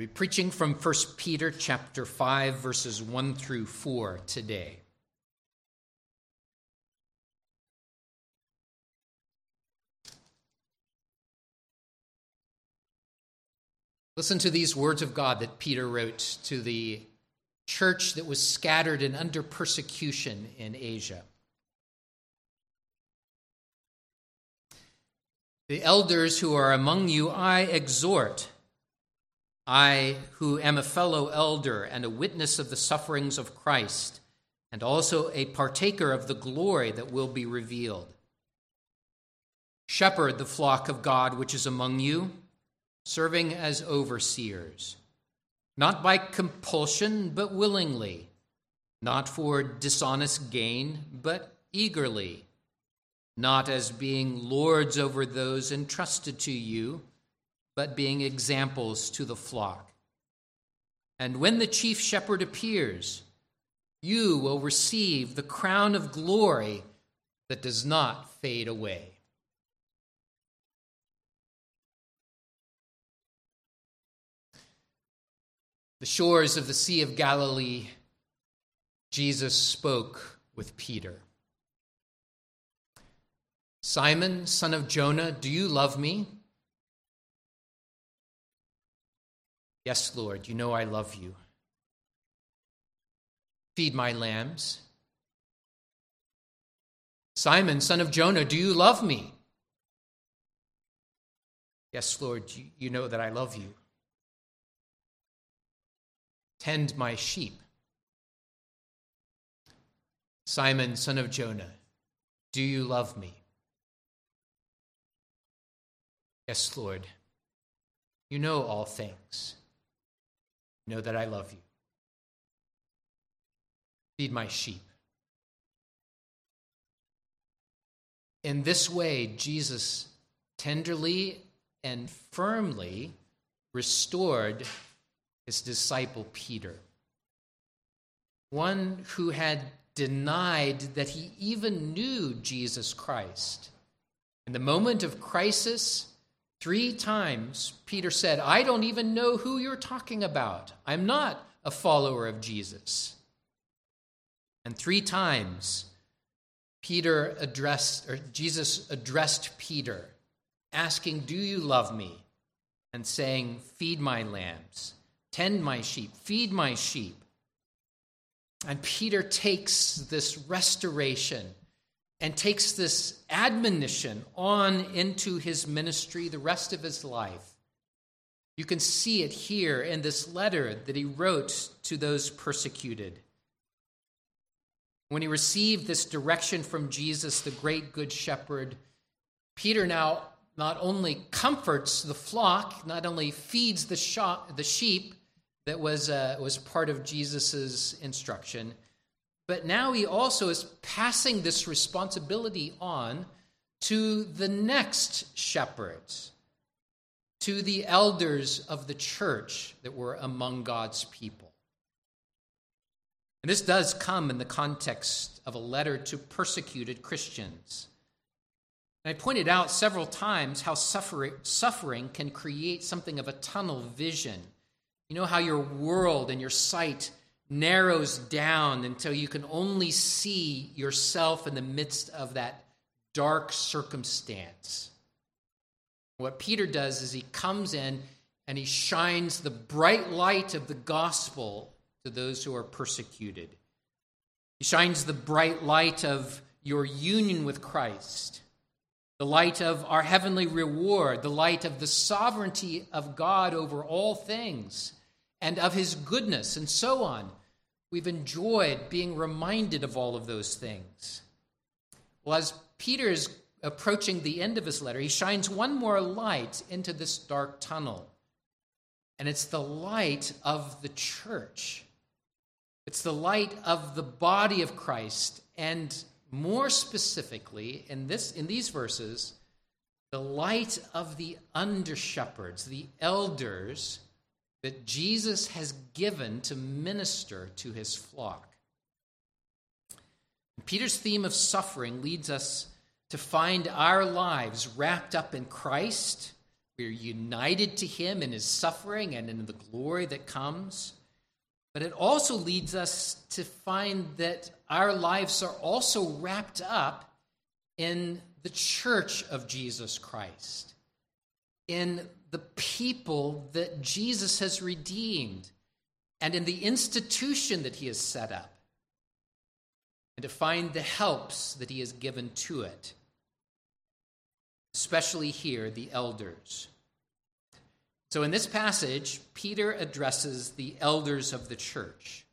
We're preaching from 1 Peter chapter 5 verses 1 through 4 today. Listen to these words of God that Peter wrote to the church that was scattered and under persecution in Asia. The elders who are among you I exhort I, who am a fellow elder and a witness of the sufferings of Christ, and also a partaker of the glory that will be revealed. Shepherd the flock of God which is among you, serving as overseers, not by compulsion, but willingly, not for dishonest gain, but eagerly, not as being lords over those entrusted to you but being examples to the flock. And when the chief shepherd appears, you will receive the crown of glory that does not fade away. The shores of the Sea of Galilee, Jesus spoke with Peter. Simon, son of Jonah, do you love me? Yes, Lord, you know I love you. Feed my lambs. Simon, son of Jonah, do you love me? Yes, Lord, you know that I love you. Tend my sheep. Simon, son of Jonah, do you love me? Yes, Lord, you know all things. Know that I love you. Feed my sheep. In this way, Jesus tenderly and firmly restored his disciple Peter, one who had denied that he even knew Jesus Christ. In the moment of crisis, Three times, Peter said, I don't even know who you're talking about. I'm not a follower of Jesus. And three times, Peter addressed, or Jesus addressed Peter, asking, Do you love me? And saying, Feed my lambs, tend my sheep, feed my sheep. And Peter takes this restoration and takes this admonition on into his ministry the rest of his life. You can see it here in this letter that he wrote to those persecuted. When he received this direction from Jesus, the great good shepherd, Peter now not only comforts the flock, not only feeds the, sheep that was, uh, was part of Jesus' instruction, but now he also is passing this responsibility on to the next shepherds, to the elders of the church that were among God's people. And this does come in the context of a letter to persecuted Christians. And I pointed out several times how suffering, suffering can create something of a tunnel vision. You know how your world and your sight narrows down until you can only see yourself in the midst of that dark circumstance. What Peter does is he comes in and he shines the bright light of the gospel to those who are persecuted. He shines the bright light of your union with Christ, the light of our heavenly reward, the light of the sovereignty of God over all things, and of his goodness, and so on. We've enjoyed being reminded of all of those things. Well, as Peter is approaching the end of his letter, he shines one more light into this dark tunnel. And it's the light of the church. It's the light of the body of Christ. And more specifically, in, this, in these verses, the light of the under shepherds, the elders that Jesus has given to minister to his flock. Peter's theme of suffering leads us to find our lives wrapped up in Christ, We're united to him in his suffering and in the glory that comes. But it also leads us to find that our lives are also wrapped up in the church of Jesus Christ, in the people that Jesus has redeemed, and in the institution that he has set up, and to find the helps that he has given to it, especially here, the elders. So, in this passage, Peter addresses the elders of the church.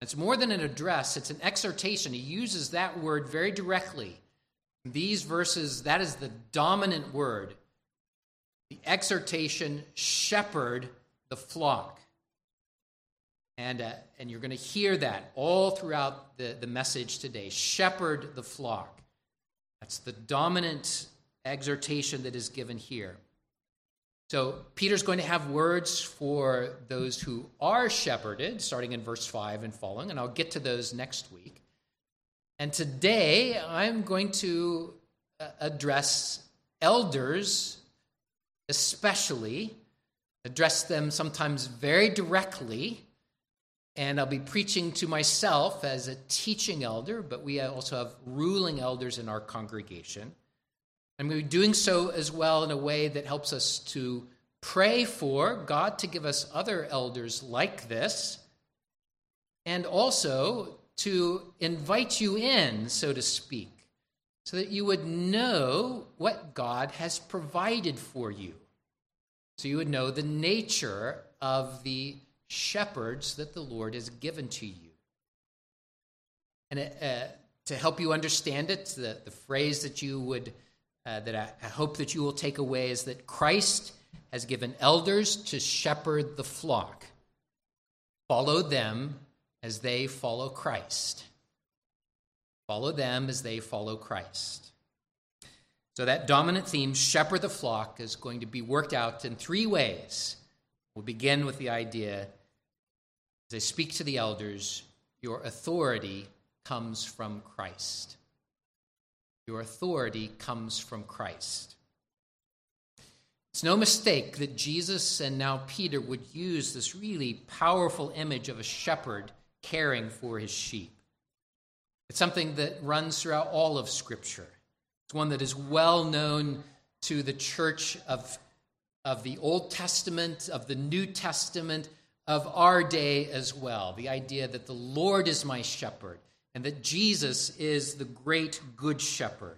It's more than an address, it's an exhortation. He uses that word very directly. These verses, that is the dominant word. Exhortation, shepherd the flock. And, uh, and you're going to hear that all throughout the, the message today. Shepherd the flock. That's the dominant exhortation that is given here. So, Peter's going to have words for those who are shepherded, starting in verse 5 and following, and I'll get to those next week. And today, I'm going to uh, address elders, especially, address them sometimes very directly. And I'll be preaching to myself as a teaching elder, but we also have ruling elders in our congregation. And we're doing so as well in a way that helps us to pray for God to give us other elders like this, and also to invite you in, so to speak, so that you would know what God has provided for you. So you would know the nature of the shepherds that the Lord has given to you. And uh, to help you understand it, the, the phrase that you would uh, that I, I hope that you will take away is that Christ has given elders to shepherd the flock. Follow them as they follow Christ. Follow them as they follow Christ. So, that dominant theme, shepherd the flock, is going to be worked out in three ways. We'll begin with the idea as I speak to the elders, your authority comes from Christ. Your authority comes from Christ. It's no mistake that Jesus and now Peter would use this really powerful image of a shepherd caring for his sheep. It's something that runs throughout all of Scripture. It's one that is well known to the church of, of the Old Testament, of the New Testament, of our day as well. The idea that the Lord is my shepherd and that Jesus is the great good shepherd.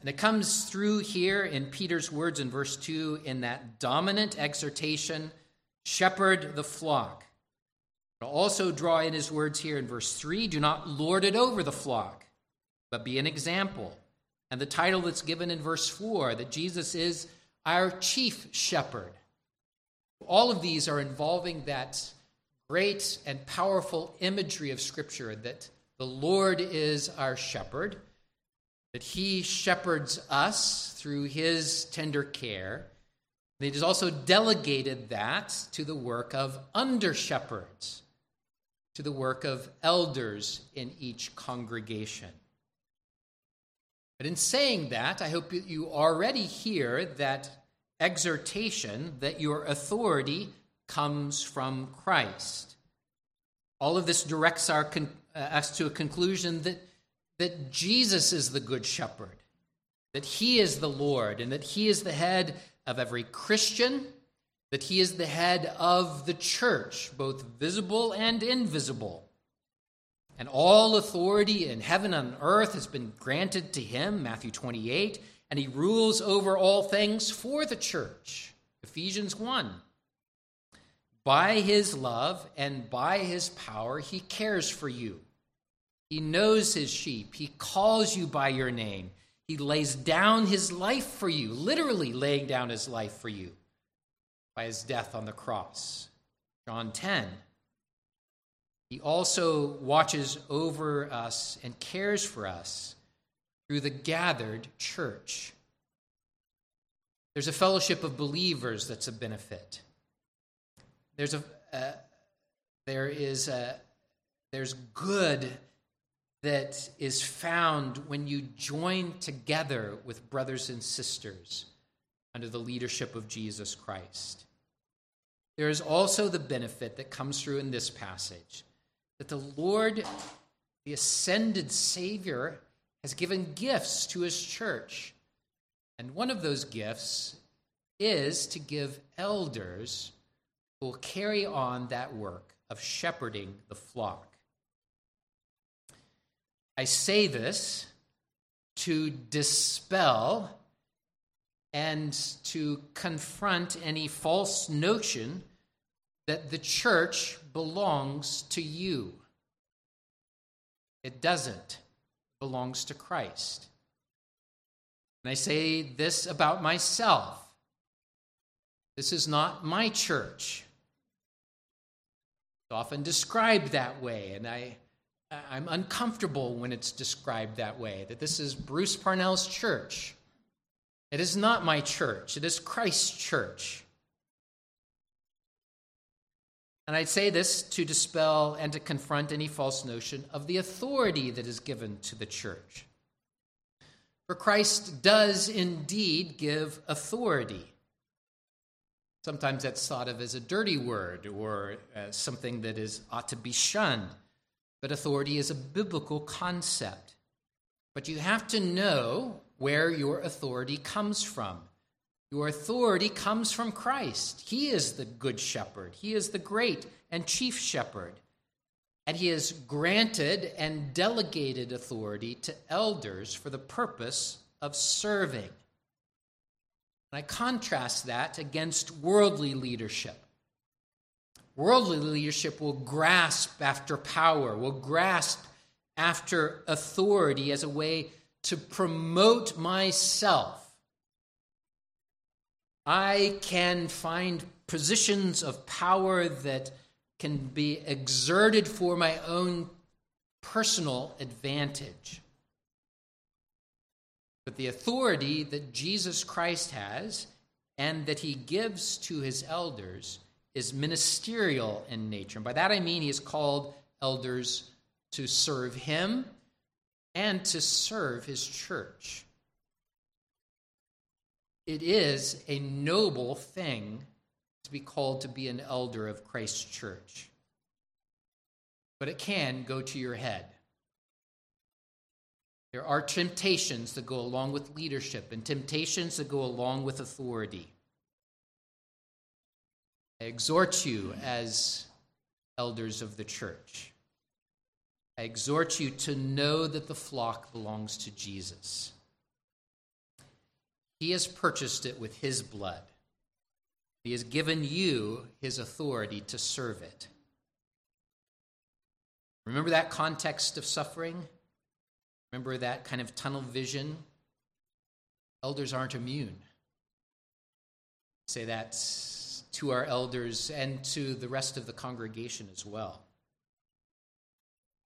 And it comes through here in Peter's words in verse 2 in that dominant exhortation shepherd the flock. I'll also draw in his words here in verse 3 do not lord it over the flock, but be an example. And the title that's given in verse 4 that Jesus is our chief shepherd. All of these are involving that great and powerful imagery of Scripture that the Lord is our shepherd, that he shepherds us through his tender care. He has also delegated that to the work of under shepherds, to the work of elders in each congregation. But in saying that, I hope you already hear that exhortation that your authority comes from Christ. All of this directs our con- uh, us to a conclusion that, that Jesus is the Good Shepherd, that He is the Lord, and that He is the head of every Christian, that He is the head of the church, both visible and invisible. And all authority in heaven and earth has been granted to Him, Matthew 28, and He rules over all things for the church, Ephesians 1. By his love and by his power, he cares for you. He knows his sheep. He calls you by your name. He lays down his life for you, literally laying down his life for you by his death on the cross. John 10. He also watches over us and cares for us through the gathered church. There's a fellowship of believers that's a benefit. There's a uh, there is a, there's good that is found when you join together with brothers and sisters under the leadership of Jesus Christ. There is also the benefit that comes through in this passage that the Lord, the ascended Savior, has given gifts to his church. And one of those gifts is to give elders who will carry on that work of shepherding the flock. I say this to dispel and to confront any false notion that the church belongs to you. It doesn't. It belongs to Christ. And I say this about myself. This is not my church. It's often described that way, and I, I'm uncomfortable when it's described that way, that this is Bruce Parnell's church. It is not my church, it is Christ's church. And I'd say this to dispel and to confront any false notion of the authority that is given to the church. For Christ does indeed give authority. Sometimes that's thought of as a dirty word or uh, something that is ought to be shunned. But authority is a biblical concept. But you have to know where your authority comes from. Your authority comes from Christ. He is the good shepherd, He is the great and chief shepherd. And He has granted and delegated authority to elders for the purpose of serving. And I contrast that against worldly leadership. Worldly leadership will grasp after power, will grasp after authority as a way to promote myself. I can find positions of power that can be exerted for my own personal advantage. But the authority that Jesus Christ has and that he gives to his elders is ministerial in nature. And by that I mean he has called elders to serve him and to serve his church. It is a noble thing to be called to be an elder of Christ's church. But it can go to your head. There are temptations that go along with leadership and temptations that go along with authority. I exhort you as elders of the church I exhort you to know that the flock belongs to Jesus. He has purchased it with his blood. He has given you his authority to serve it. Remember that context of suffering? Remember that kind of tunnel vision? Elders aren't immune. Say that to our elders and to the rest of the congregation as well.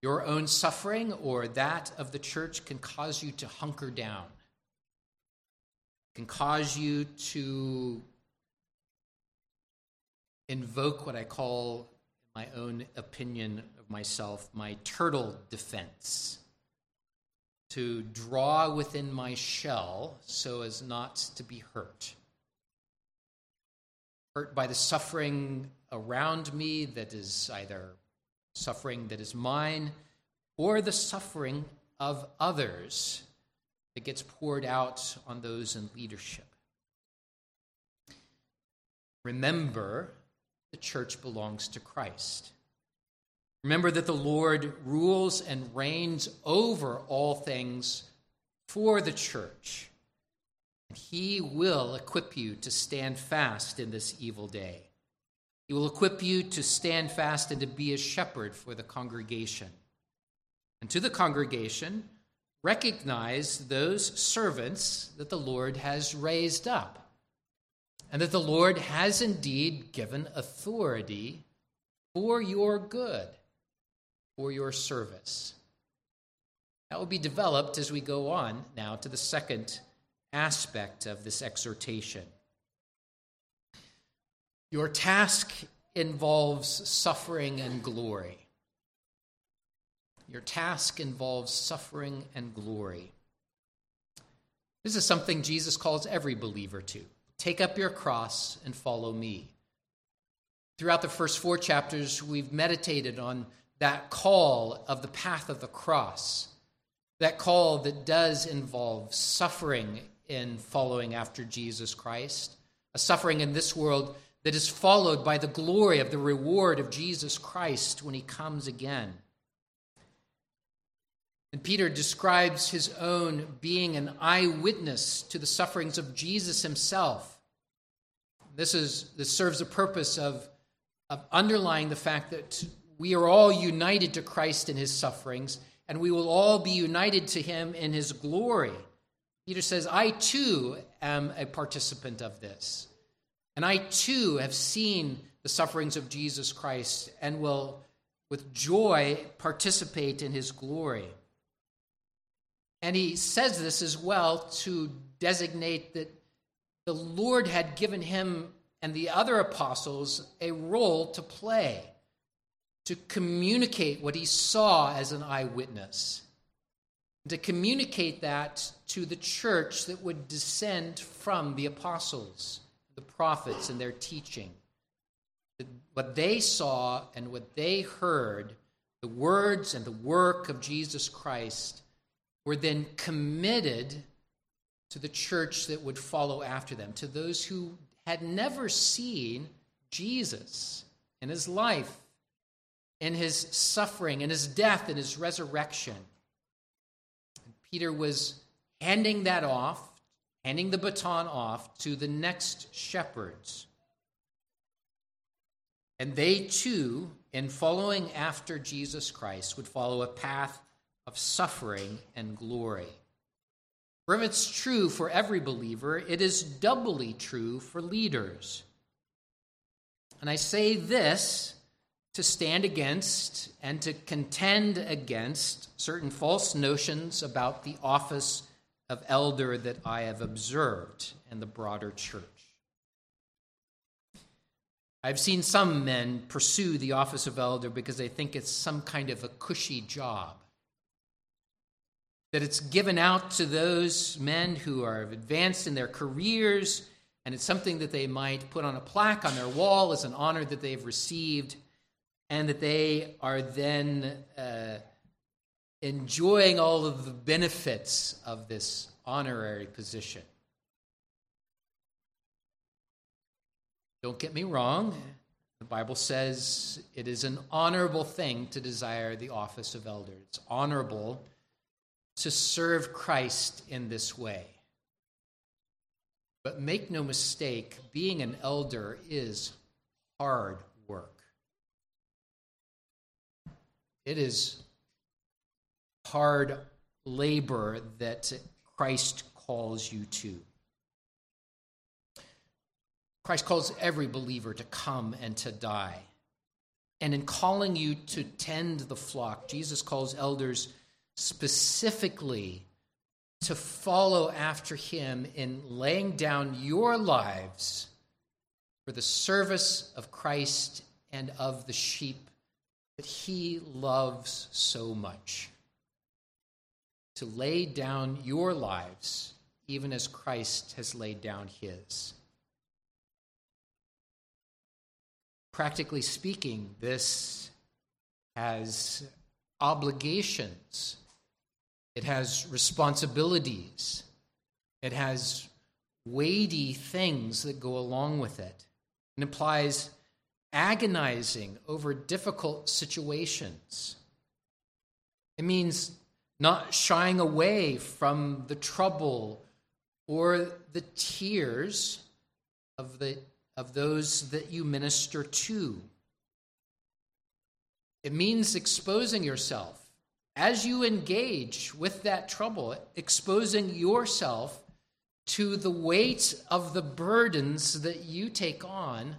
Your own suffering or that of the church can cause you to hunker down, can cause you to invoke what I call, in my own opinion of myself, my turtle defense. To draw within my shell so as not to be hurt. Hurt by the suffering around me that is either suffering that is mine, or the suffering of others that gets poured out on those in leadership. Remember, the church belongs to Christ. Remember that the Lord rules and reigns over all things for the church. And he will equip you to stand fast in this evil day. He will equip you to stand fast and to be a shepherd for the congregation. And to the congregation, recognize those servants that the Lord has raised up, and that the Lord has indeed given authority for your good, for your service. That will be developed as we go on now to the second aspect of this exhortation. Your task involves suffering and glory. Your task involves suffering and glory. This is something Jesus calls every believer to. Take up your cross and follow me. Throughout the first four chapters, we've meditated on that call of the path of the cross, that call that does involve suffering in following after Jesus Christ, a suffering in this world that is followed by the glory of the reward of Jesus Christ when he comes again. And Peter describes his own being an eyewitness to the sufferings of Jesus himself. This, is, this serves the purpose of, of underlying the fact that we are all united to Christ in his sufferings, and we will all be united to him in his glory. Peter says, I too am a participant of this. And I too have seen the sufferings of Jesus Christ and will, with joy, participate in his glory. And he says this as well to designate that the Lord had given him and the other apostles a role to play, to communicate what he saw as an eyewitness, to communicate that to the church that would descend from the apostles, the prophets, and their teaching. What they saw and what they heard, the words and the work of Jesus Christ were then committed to the church that would follow after them, to those who had never seen Jesus in his life, in his suffering, in his death, in his resurrection. And Peter was handing that off, handing the baton off to the next shepherds. And they too, in following after Jesus Christ, would follow a path of suffering and glory. For if it's true for every believer, it is doubly true for leaders. And I say this to stand against and to contend against certain false notions about the office of elder that I have observed in the broader church. I've seen some men pursue the office of elder because they think it's some kind of a cushy job that it's given out to those men who are advanced in their careers, and it's something that they might put on a plaque on their wall as an honor that they've received, and that they are then uh, enjoying all of the benefits of this honorary position. Don't get me wrong. The Bible says it is an honorable thing to desire the office of elder. It's honorable to serve Christ in this way. But make no mistake, being an elder is hard work. It is hard labor that Christ calls you to. Christ calls every believer to come and to die. And in calling you to tend the flock, Jesus calls elders specifically to follow after him in laying down your lives for the service of Christ and of the sheep that he loves so much. To lay down your lives, even as Christ has laid down his. Practically speaking, this has obligations it has responsibilities. It has weighty things that go along with it. It implies agonizing over difficult situations. It means not shying away from the trouble or the tears of, the, of those that you minister to. It means exposing yourself as you engage with that trouble, exposing yourself to the weight of the burdens that you take on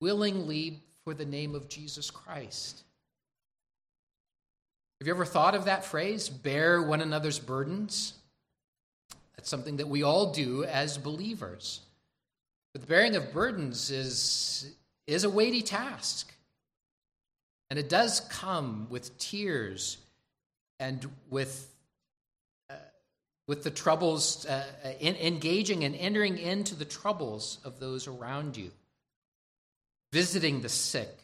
willingly for the name of Jesus Christ. Have you ever thought of that phrase, bear one another's burdens? That's something that we all do as believers. But the bearing of burdens is, is a weighty task. And it does come with tears and with, uh, with the troubles, uh, in, engaging and entering into the troubles of those around you, visiting the sick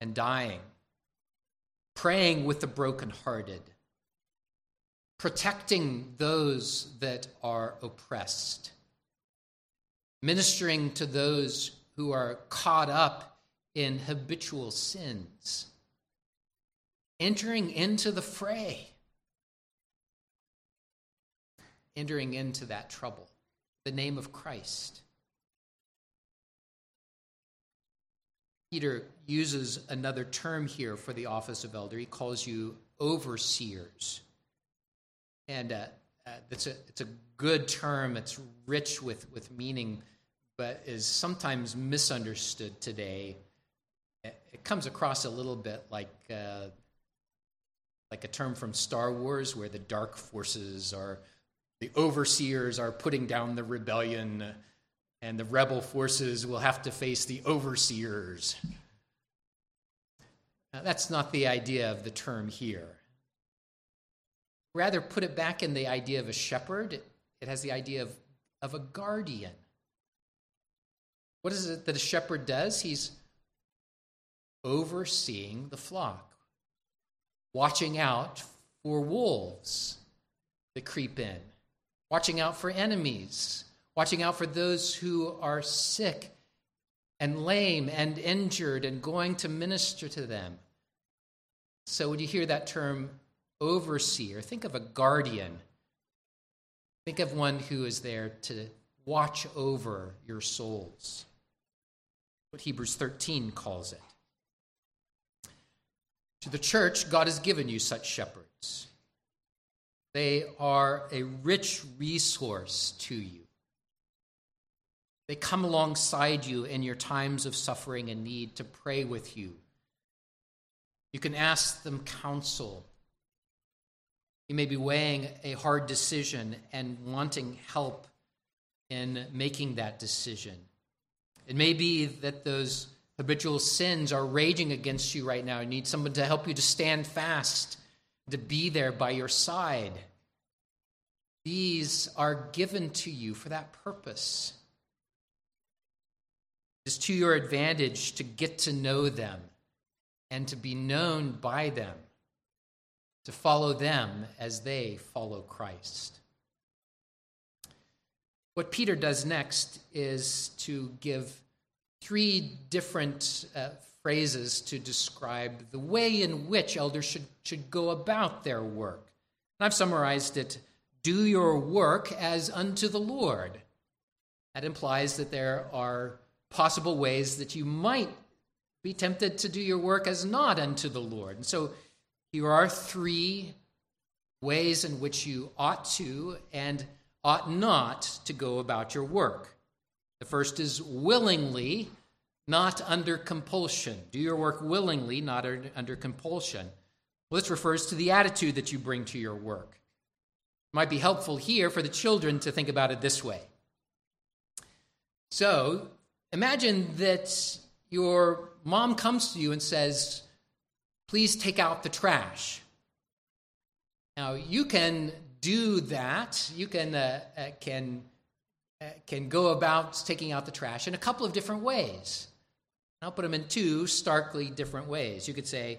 and dying, praying with the brokenhearted, protecting those that are oppressed, ministering to those who are caught up in habitual sins, entering into the fray, entering into that trouble, the name of Christ. Peter uses another term here for the office of elder. He calls you overseers. And uh, uh, it's, a, it's a good term, it's rich with, with meaning, but is sometimes misunderstood today. It comes across a little bit like, uh, like a term from Star Wars where the dark forces are, the overseers are putting down the rebellion and the rebel forces will have to face the overseers. Now, that's not the idea of the term here. Rather, put it back in the idea of a shepherd, it has the idea of, of a guardian. What is it that a shepherd does? He's overseeing the flock, watching out for wolves that creep in, watching out for enemies watching out for those who are sick and lame and injured and going to minister to them. So when you hear that term overseer, think of a guardian. Think of one who is there to watch over your souls. What Hebrews 13 calls it. To the church, God has given you such shepherds. They are a rich resource to you. They come alongside you in your times of suffering and need to pray with you. You can ask them counsel. You may be weighing a hard decision and wanting help in making that decision. It may be that those habitual sins are raging against you right now. You need someone to help you to stand fast, to be there by your side. These are given to you for that purpose. Is to your advantage to get to know them and to be known by them, to follow them as they follow Christ. What Peter does next is to give three different uh, phrases to describe the way in which elders should, should go about their work. And I've summarized it do your work as unto the Lord. That implies that there are possible ways that you might be tempted to do your work as not unto the Lord. And so here are three ways in which you ought to and ought not to go about your work. The first is willingly, not under compulsion. Do your work willingly, not under compulsion. Well, this refers to the attitude that you bring to your work. It might be helpful here for the children to think about it this way. So, Imagine that your mom comes to you and says, Please take out the trash. Now, you can do that. You can, uh, uh, can, uh, can go about taking out the trash in a couple of different ways. I'll put them in two starkly different ways. You could say,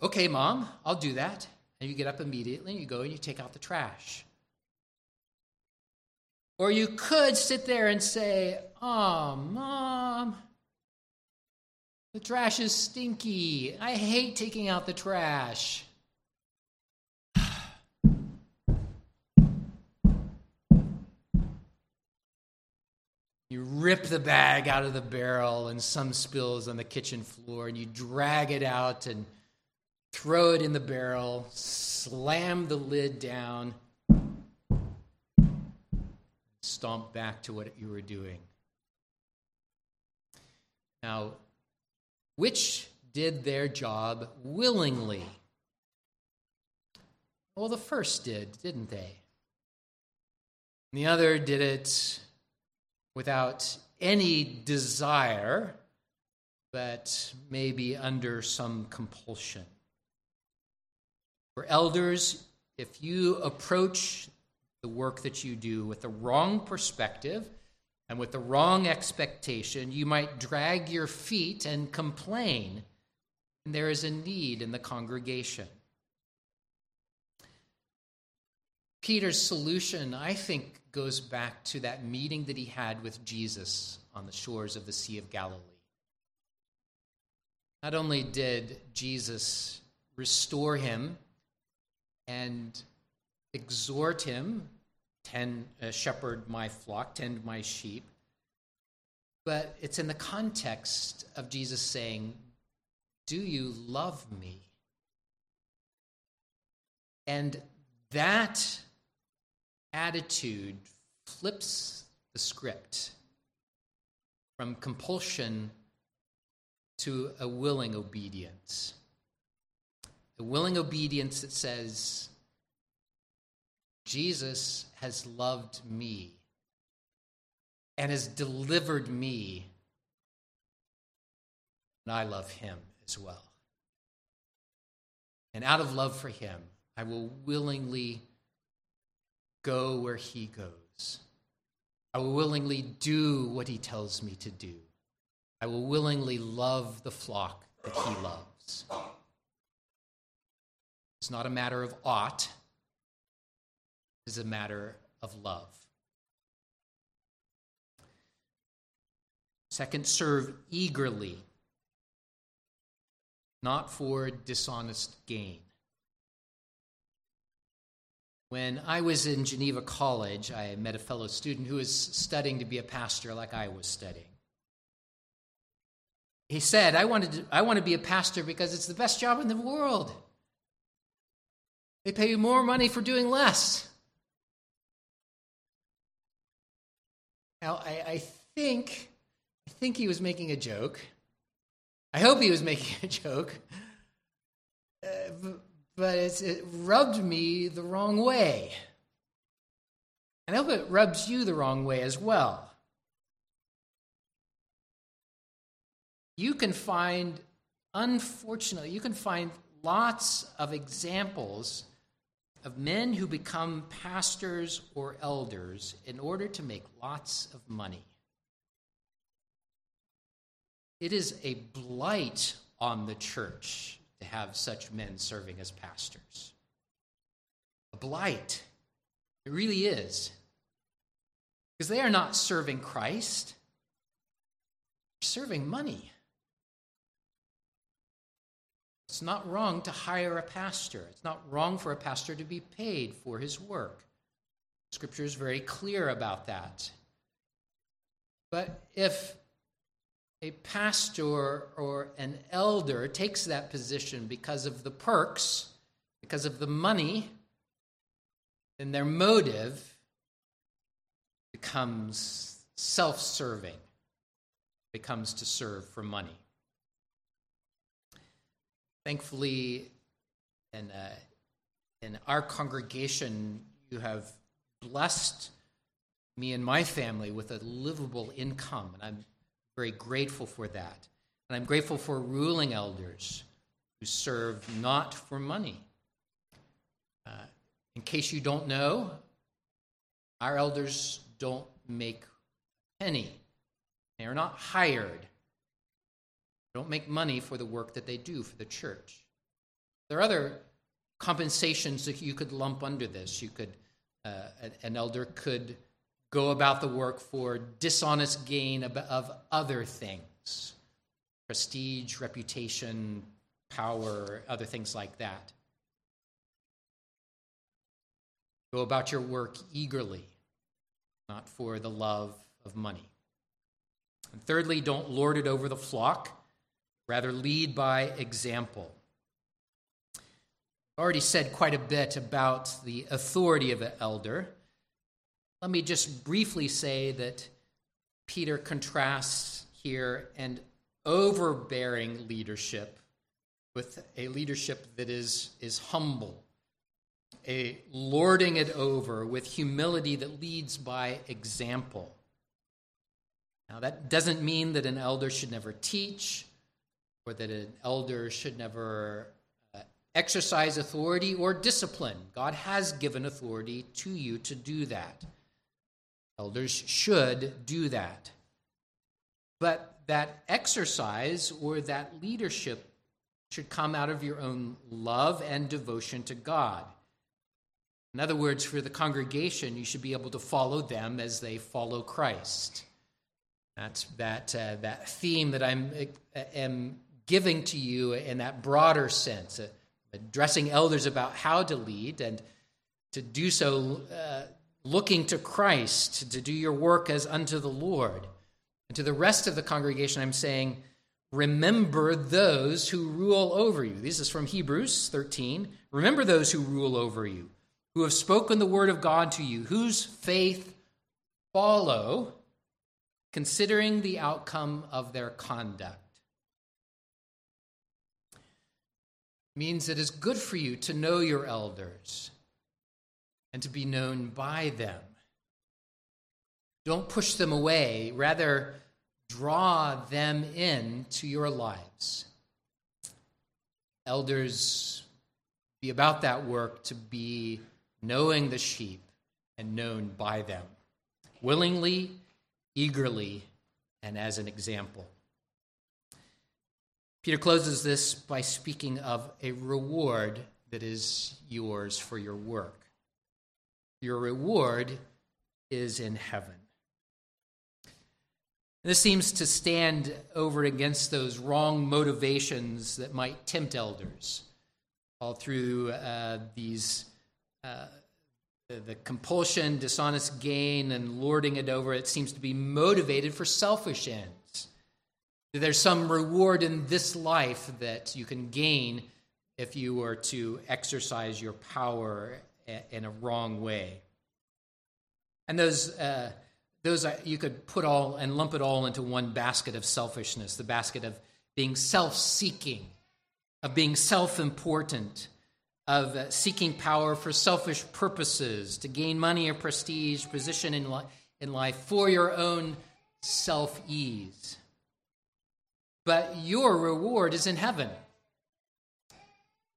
Okay, mom, I'll do that. And you get up immediately, and you go and you take out the trash. Or you could sit there and say, Oh, mom, the trash is stinky. I hate taking out the trash. You rip the bag out of the barrel and some spills on the kitchen floor, and you drag it out and throw it in the barrel, slam the lid down, stomp back to what you were doing. Now, which did their job willingly? Well, the first did, didn't they? And the other did it without any desire, but maybe under some compulsion. For elders, if you approach the work that you do with the wrong perspective and with the wrong expectation, you might drag your feet and complain. And there is a need in the congregation. Peter's solution, I think, goes back to that meeting that he had with Jesus on the shores of the Sea of Galilee. Not only did Jesus restore him and exhort him, tend, uh, shepherd my flock, tend my sheep, but it's in the context of Jesus saying, Do you love me? And that attitude flips the script from compulsion to a willing obedience. A willing obedience that says, Jesus has loved me and has delivered me, and I love him as well. And out of love for him, I will willingly go where he goes. I will willingly do what he tells me to do. I will willingly love the flock that he loves. It's not a matter of ought, it's a matter of love. Second, serve eagerly, not for dishonest gain. When I was in Geneva College, I met a fellow student who was studying to be a pastor like I was studying. He said, I, wanted to, I want to be a pastor because it's the best job in the world. They pay you more money for doing less. Now, I, I think, I think he was making a joke. I hope he was making a joke. Uh, but it rubbed me the wrong way. And I hope it rubs you the wrong way as well. You can find, unfortunately, you can find lots of examples of men who become pastors or elders in order to make lots of money. It is a blight on the church to have such men serving as pastors. A blight. It really is. Because they are not serving Christ, they're serving money. It's not wrong to hire a pastor. It's not wrong for a pastor to be paid for his work. Scripture is very clear about that. But if a pastor or an elder takes that position because of the perks, because of the money, then their motive becomes self serving, becomes to serve for money. Thankfully, in, uh, in our congregation, you have blessed me and my family with a livable income, and I'm very grateful for that. And I'm grateful for ruling elders who serve not for money. Uh, in case you don't know, our elders don't make a penny. They are not hired. They don't make money for the work that they do for the church. There are other compensations that you could lump under this. You could, uh, an elder could go about the work for dishonest gain of, of other things prestige, reputation, power, other things like that. Go about your work eagerly, not for the love of money. And thirdly, don't lord it over the flock, rather, lead by example. I've already said quite a bit about the authority of an elder. Let me just briefly say that Peter contrasts here an overbearing leadership with a leadership that is, is humble, a lording it over with humility that leads by example. Now, that doesn't mean that an elder should never teach or that an elder should never uh, exercise authority or discipline. God has given authority to you to do that. Elders should do that. But that exercise or that leadership should come out of your own love and devotion to God. In other words, for the congregation, you should be able to follow them as they follow Christ. That's that, uh, that theme that I'm uh, am giving to you in that broader sense, uh, addressing elders about how to lead and to do so uh, looking to Christ, to do your work as unto the Lord. And to the rest of the congregation, I'm saying, remember those who rule over you. This is from Hebrews 13. Remember those who rule over you, who have spoken the word of God to you, whose faith follow, considering the outcome of their conduct. Means it is good for you to know your elders and to be known by them. Don't push them away, rather, draw them into your lives. Elders, be about that work to be knowing the sheep and known by them, willingly, eagerly, and as an example. Peter closes this by speaking of a reward that is yours for your work. Your reward is in heaven. This seems to stand over against those wrong motivations that might tempt elders all through uh, these uh, the compulsion, dishonest gain, and lording it over. It seems to be motivated for selfish ends. There's some reward in this life that you can gain if you were to exercise your power in a wrong way. And those, uh, those are, you could put all and lump it all into one basket of selfishness the basket of being self seeking, of being self important, of uh, seeking power for selfish purposes, to gain money or prestige, position in, li- in life for your own self ease but your reward is in heaven.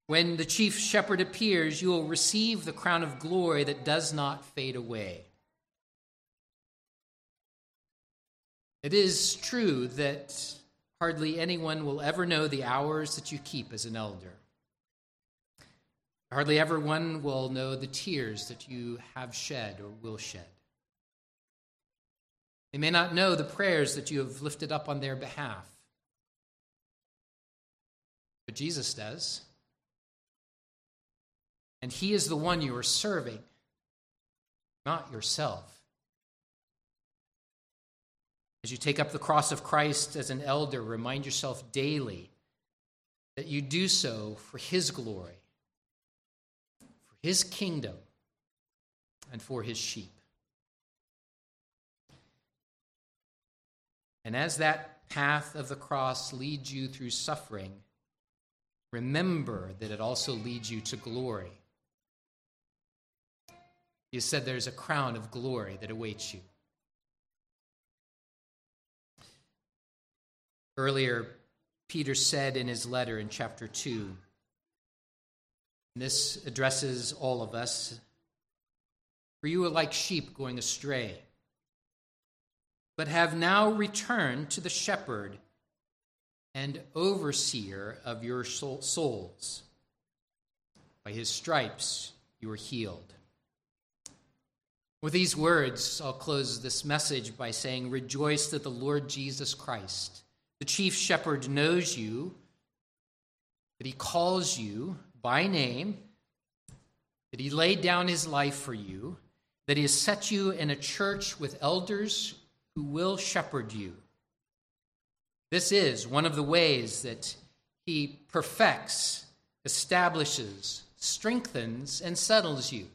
When the chief shepherd appears, you will receive the crown of glory that does not fade away. It is true that hardly anyone will ever know the hours that you keep as an elder. Hardly everyone will know the tears that you have shed or will shed. They may not know the prayers that you have lifted up on their behalf. But Jesus does. And He is the one you are serving, not yourself. As you take up the cross of Christ as an elder, remind yourself daily that you do so for His glory, for His kingdom, and for His sheep. And as that path of the cross leads you through suffering, remember that it also leads you to glory. You said there's a crown of glory that awaits you. Earlier, Peter said in his letter in chapter 2, this addresses all of us For you are like sheep going astray, but have now returned to the shepherd and overseer of your souls. By his stripes you are healed. With these words, I'll close this message by saying, Rejoice that the Lord Jesus Christ, the chief shepherd, knows you, that he calls you by name, that he laid down his life for you, that he has set you in a church with elders who will shepherd you this is one of the ways that he perfects, establishes, strengthens, and settles you.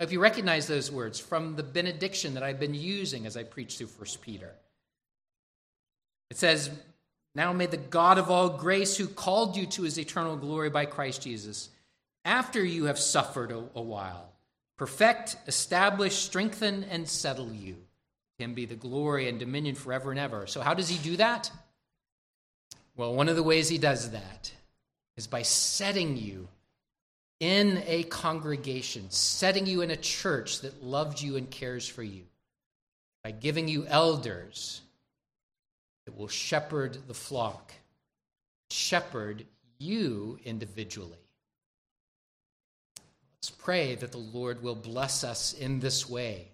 If you recognize those words from the benediction that I've been using as I preach through 1 Peter, it says, Now may the God of all grace, who called you to his eternal glory by Christ Jesus, after you have suffered a, a while, perfect, establish, strengthen, and settle you. him be the glory and dominion forever and ever. So, how does he do that? Well, one of the ways he does that is by setting you in a congregation, setting you in a church that loves you and cares for you, by giving you elders that will shepherd the flock, shepherd you individually. Let's pray that the Lord will bless us in this way.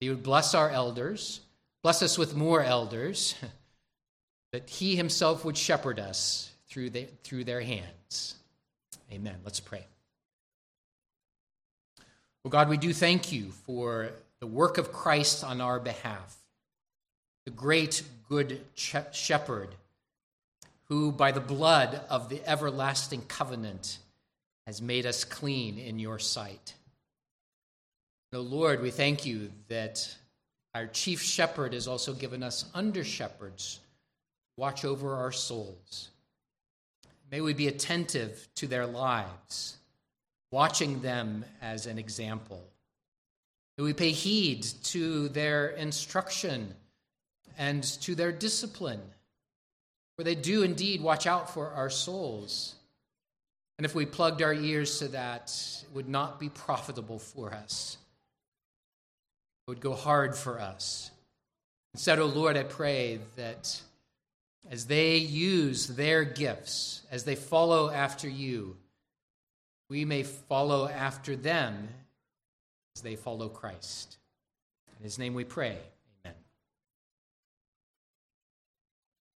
He would bless our elders, bless us with more elders, that He Himself would shepherd us through, the, through their hands. Amen. Let's pray. Well, God, we do thank you for the work of Christ on our behalf, the great good shepherd who, by the blood of the everlasting covenant, has made us clean in your sight. O Lord, we thank you that our chief shepherd has also given us under shepherds watch over our souls. May we be attentive to their lives, watching them as an example. May we pay heed to their instruction and to their discipline, for they do indeed watch out for our souls. And if we plugged our ears to that, it would not be profitable for us. It would go hard for us. Instead, O oh Lord, I pray that as they use their gifts, as they follow after you, we may follow after them as they follow Christ. In his name we pray.